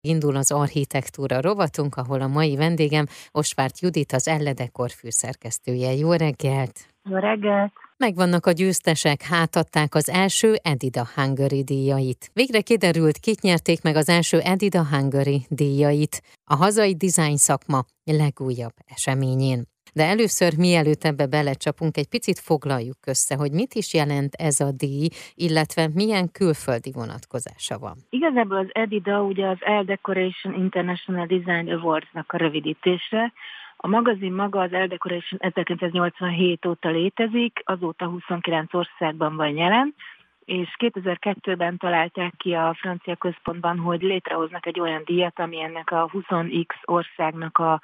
Indul az architektúra rovatunk, ahol a mai vendégem Osvárt Judit, az Elledekor főszerkesztője. Jó reggelt! Jó reggelt! Megvannak a győztesek, hátadták az első Edida Hungary díjait. Végre kiderült, kit nyerték meg az első Edida Hungary díjait, a hazai dizájn szakma legújabb eseményén. De először, mielőtt ebbe belecsapunk, egy picit foglaljuk össze, hogy mit is jelent ez a díj, illetve milyen külföldi vonatkozása van. Igazából az EDIDA ugye az El Decoration International Design Awards-nak a rövidítése, a magazin maga az El Decoration 1987 óta létezik, azóta 29 országban van jelen, és 2002-ben találták ki a francia központban, hogy létrehoznak egy olyan díjat, ami ennek a 20x országnak a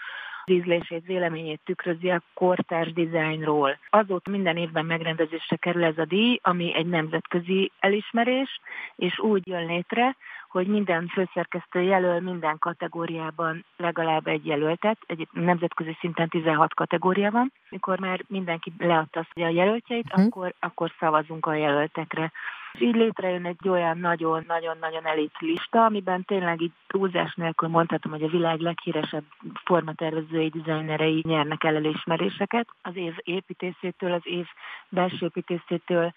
ízlését, véleményét tükrözi a kortárs dizájnról. Azóta minden évben megrendezésre kerül ez a díj, ami egy nemzetközi elismerés, és úgy jön létre, hogy minden főszerkesztő jelöl minden kategóriában legalább egy jelöltet, egy nemzetközi szinten 16 kategória van. Mikor már mindenki leadta a jelöltjeit, uh-huh. akkor, akkor szavazunk a jelöltekre. És így létrejön egy olyan nagyon-nagyon-nagyon elit lista, amiben tényleg így túlzás nélkül mondhatom, hogy a világ leghíresebb formatervezői, dizájnerei nyernek el elismeréseket. Az év építészétől, az év belső építészétől,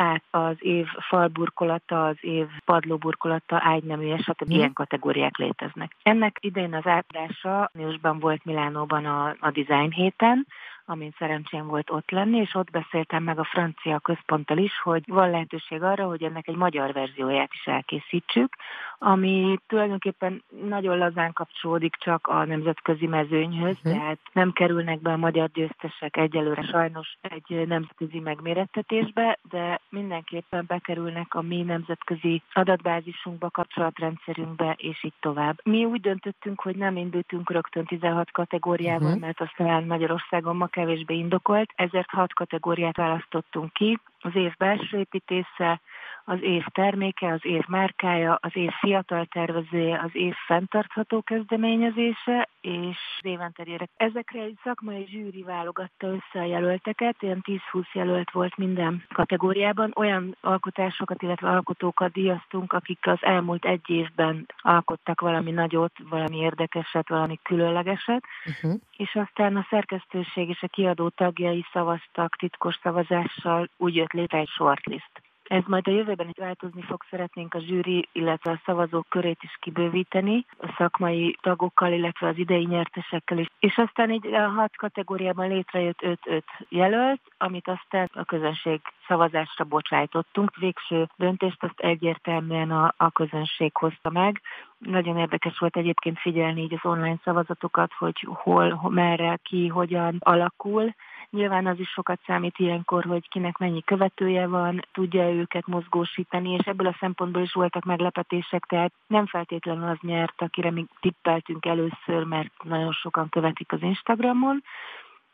át az év falburkolata, az év padlóburkolata, ágyneműje, stb. ilyen kategóriák léteznek. Ennek idén az átadása Nősben volt Milánóban a, a Design héten, amin szerencsém volt ott lenni, és ott beszéltem meg a francia központtal is, hogy van lehetőség arra, hogy ennek egy magyar verzióját is elkészítsük, ami tulajdonképpen nagyon lazán kapcsolódik csak a nemzetközi mezőnyhöz, uh-huh. tehát nem kerülnek be a magyar győztesek egyelőre sajnos egy nemzetközi megmérettetésbe, de mindenképpen bekerülnek a mi nemzetközi adatbázisunkba, kapcsolatrendszerünkbe, és így tovább. Mi úgy döntöttünk, hogy nem indultunk rögtön 16 kategóriában, uh-huh. mert aztán Magyarországon ma kevésbé indokolt, ezért hat kategóriát választottunk ki. Az év belső építésze, az év terméke, az év márkája, az év fiatal tervezője, az év fenntartható kezdeményezése, és az éventerjére. Ezekre egy szakmai zsűri válogatta össze a jelölteket, ilyen 10-20 jelölt volt minden kategóriában. Olyan alkotásokat, illetve alkotókat díjaztunk, akik az elmúlt egy évben alkottak valami nagyot, valami érdekeset, valami különlegeset, uh-huh. és aztán a szerkesztőség és a kiadó tagjai szavaztak titkos szavazással, úgy jött létre egy shortlist. Ez majd a jövőben is változni fog, szeretnénk a zsűri, illetve a szavazók körét is kibővíteni, a szakmai tagokkal, illetve az idei nyertesekkel is. És aztán így a hat kategóriában létrejött 5-5 jelölt, amit aztán a közönség szavazásra bocsájtottunk. Végső döntést azt egyértelműen a, a közönség hozta meg. Nagyon érdekes volt egyébként figyelni így az online szavazatokat, hogy hol, merre, ki, hogyan alakul Nyilván az is sokat számít ilyenkor, hogy kinek mennyi követője van, tudja őket mozgósítani, és ebből a szempontból is voltak meglepetések, tehát nem feltétlenül az nyert, akire mi tippeltünk először, mert nagyon sokan követik az Instagramon,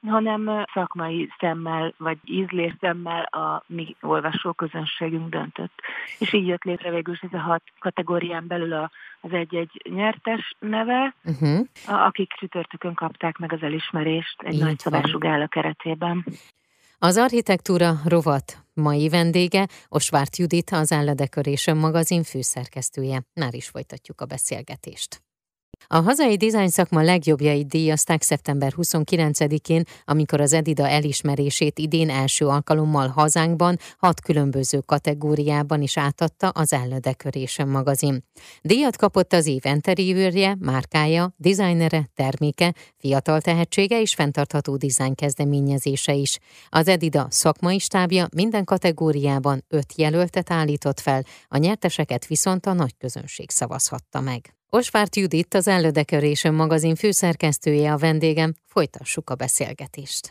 hanem szakmai szemmel, vagy ízlés szemmel a mi olvasó közönségünk döntött. És így jött létre végül ez a hat kategórián belül a, az egy-egy nyertes neve, uh-huh. akik csütörtökön kapták meg az elismerést egy nagy szabású gála keretében. Az architektúra rovat mai vendége Osvárt Judit, az Elledekörésen magazin főszerkesztője. Már is folytatjuk a beszélgetést. A hazai dizájn szakma legjobbjait díjazták szeptember 29-én, amikor az Edida elismerését idén első alkalommal hazánkban hat különböző kategóriában is átadta az Elledekörésen magazin. Díjat kapott az év enteriőrje, márkája, dizájnere, terméke, fiatal tehetsége és fenntartható dizájn kezdeményezése is. Az Edida szakmai stábja minden kategóriában öt jelöltet állított fel, a nyerteseket viszont a nagy közönség szavazhatta meg. Osvárt Judit, az Ellödekörésen magazin főszerkesztője a vendégem, folytassuk a beszélgetést.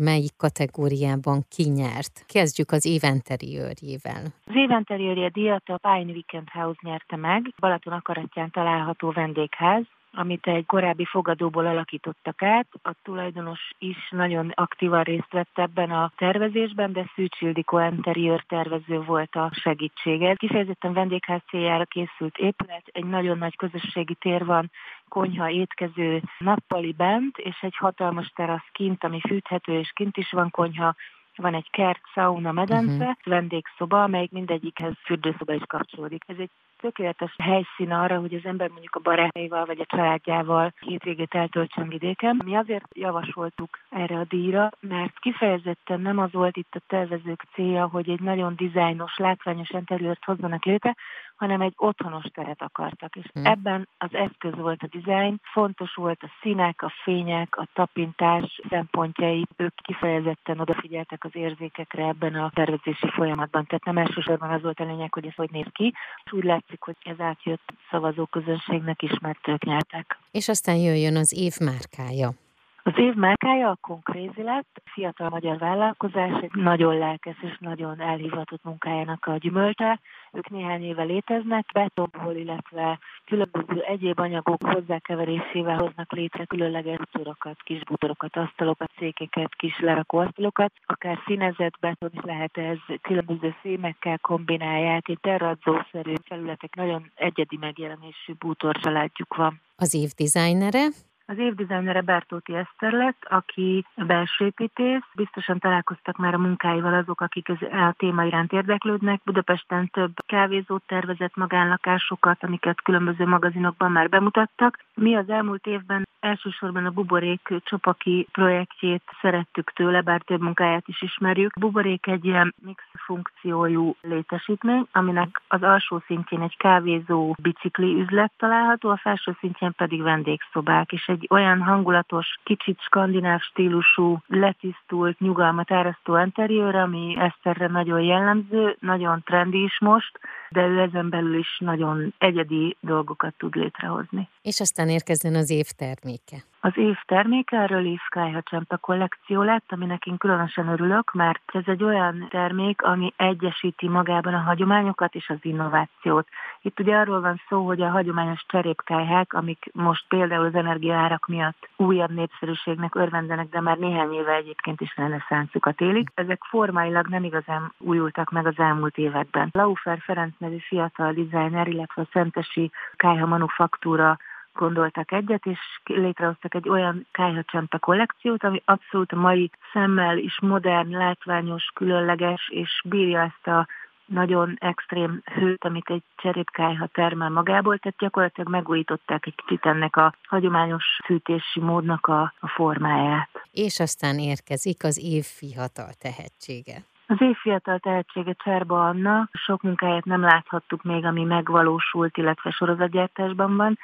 Melyik kategóriában kinyert? Kezdjük az éventeriőrjével. Az éventeriőrje díjat a Pine Weekend House nyerte meg, Balaton akaratján található vendégház, amit egy korábbi fogadóból alakítottak át. A tulajdonos is nagyon aktívan részt vett ebben a tervezésben, de Szűcs Ildikó interiőr tervező volt a segítsége. Kifejezetten vendégház céljára készült épület, egy nagyon nagy közösségi tér van, konyha, étkező, nappali bent, és egy hatalmas terasz kint, ami fűthető, és kint is van konyha, van egy kert, sauna, medence, uh-huh. vendégszoba, amelyik mindegyikhez fürdőszoba is kapcsolódik. Ez egy tökéletes helyszín arra, hogy az ember mondjuk a barátaival vagy a családjával hétvégét eltöltsön vidéken. Mi azért javasoltuk erre a díjra, mert kifejezetten nem az volt itt a tervezők célja, hogy egy nagyon dizájnos, látványos interiőrt hozzanak létre, hanem egy otthonos teret akartak. És hmm. ebben az eszköz volt a dizájn, fontos volt a színek, a fények, a tapintás szempontjai, ők kifejezetten odafigyeltek az érzékekre ebben a tervezési folyamatban. Tehát nem elsősorban az volt a lényeg, hogy ez hogy néz ki, és úgy látszik, hogy ez átjött szavazóközönségnek is, mert ők nyertek. És aztán jöjjön az év márkája. Az év márkája a Concrazy lett, fiatal magyar vállalkozás, egy nagyon lelkes és nagyon elhivatott munkájának a gyümölte. Ők néhány éve léteznek, betonból, illetve különböző egyéb anyagok hozzákeverésével hoznak létre különleges bútorokat, kis bútorokat, asztalokat, székeket, kis lerakóasztalokat, akár színezett beton is lehet ez, különböző szémekkel kombinálják, egy terradzószerű felületek, nagyon egyedi megjelenésű bútorcsaládjuk van. Az év dizájnere az évdizajnere Bertóti Eszter lett, aki belsőépítész. Biztosan találkoztak már a munkáival azok, akik a téma iránt érdeklődnek. Budapesten több kávézót tervezett magánlakásokat, amiket különböző magazinokban már bemutattak. Mi az elmúlt évben elsősorban a Buborék Csopaki projektjét szerettük tőle, bár több munkáját is ismerjük. Buborék egy ilyen mix funkciójú létesítmény, aminek az alsó szintjén egy kávézó bicikli üzlet található, a felső szintjén pedig vendégszobák, és egy olyan hangulatos, kicsit skandináv stílusú, letisztult, nyugalmat árasztó interiőr, ami Eszterre nagyon jellemző, nagyon trendi is most, de ő ezen belül is nagyon egyedi dolgokat tud létrehozni. És aztán érkezzen az év terméke. Az év terméke a Relief Skyha Csempe kollekció lett, aminek én különösen örülök, mert ez egy olyan termék, ami egyesíti magában a hagyományokat és az innovációt. Itt ugye arról van szó, hogy a hagyományos cserépkályhák, amik most például az energiaárak miatt újabb népszerűségnek örvendenek, de már néhány éve egyébként is reneszáncukat élik, ezek formáilag nem igazán újultak meg az elmúlt években. Laufer Ferenc nevű fiatal designer, illetve a Szentesi Kályha Manufaktúra gondoltak egyet, és létrehoztak egy olyan kájhacsempe kollekciót, ami abszolút a mai szemmel is modern, látványos, különleges, és bírja ezt a nagyon extrém hőt, amit egy cserépkájha termel magából, tehát gyakorlatilag megújították egy kicsit ennek a hagyományos fűtési módnak a, a formáját. És aztán érkezik az év fiatal tehetsége. Az év fiatal tehetsége Cserba Anna, sok munkáját nem láthattuk még, ami megvalósult, illetve sorozatgyártásban van,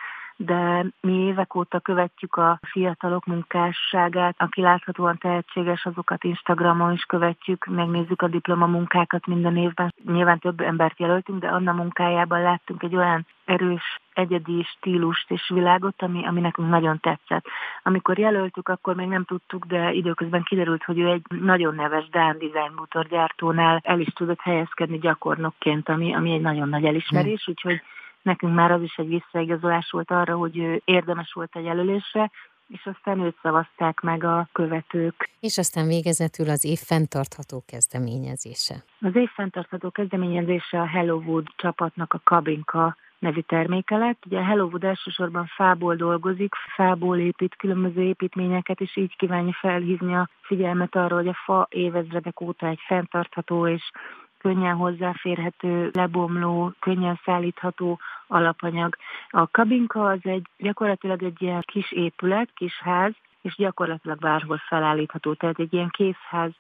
de mi évek óta követjük a fiatalok munkásságát, aki láthatóan tehetséges, azokat Instagramon is követjük, megnézzük a diplomamunkákat minden évben. Nyilván több embert jelöltünk, de Anna munkájában láttunk egy olyan erős, egyedi stílust és világot, ami, ami nekünk nagyon tetszett. Amikor jelöltük, akkor még nem tudtuk, de időközben kiderült, hogy ő egy nagyon neves Dán design gyártónál el is tudott helyezkedni gyakornokként, ami, ami egy nagyon nagy elismerés, hmm. úgyhogy nekünk már az is egy visszaigazolás volt arra, hogy ő érdemes volt a jelölésre, és aztán őt szavazták meg a követők. És aztán végezetül az év fenntartható kezdeményezése. Az év fenntartható kezdeményezése a Hellowood csapatnak a Kabinka nevű terméke lett. Ugye a Hellowood elsősorban fából dolgozik, fából épít különböző építményeket, és így kívánja felhívni a figyelmet arra, hogy a fa évezredek óta egy fenntartható és könnyen hozzáférhető, lebomló, könnyen szállítható alapanyag. A kabinka az egy gyakorlatilag egy ilyen kis épület, kis ház, és gyakorlatilag bárhol felállítható. Tehát egy ilyen készház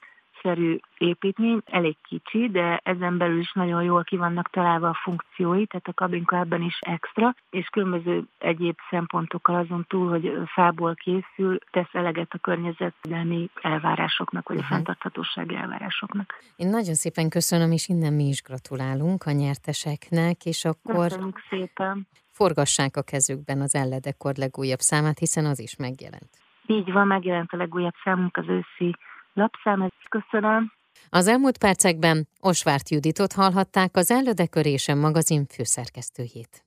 szerű építmény, elég kicsi, de ezen belül is nagyon jól ki vannak találva a funkciói, tehát a kabinka ebben is extra, és különböző egyéb szempontokkal azon túl, hogy fából készül, tesz eleget a környezetvédelmi elvárásoknak, vagy a uh-huh. fenntarthatósági elvárásoknak. Én nagyon szépen köszönöm, és innen mi is gratulálunk a nyerteseknek, és akkor... Köszönjük szépen! Forgassák a kezükben az Elledekor legújabb számát, hiszen az is megjelent. Így van, megjelent a legújabb számunk, az őszi lapszámet. Köszönöm. Az elmúlt percekben Osvárt Juditot hallhatták az Ellödekörésen magazin főszerkesztőjét.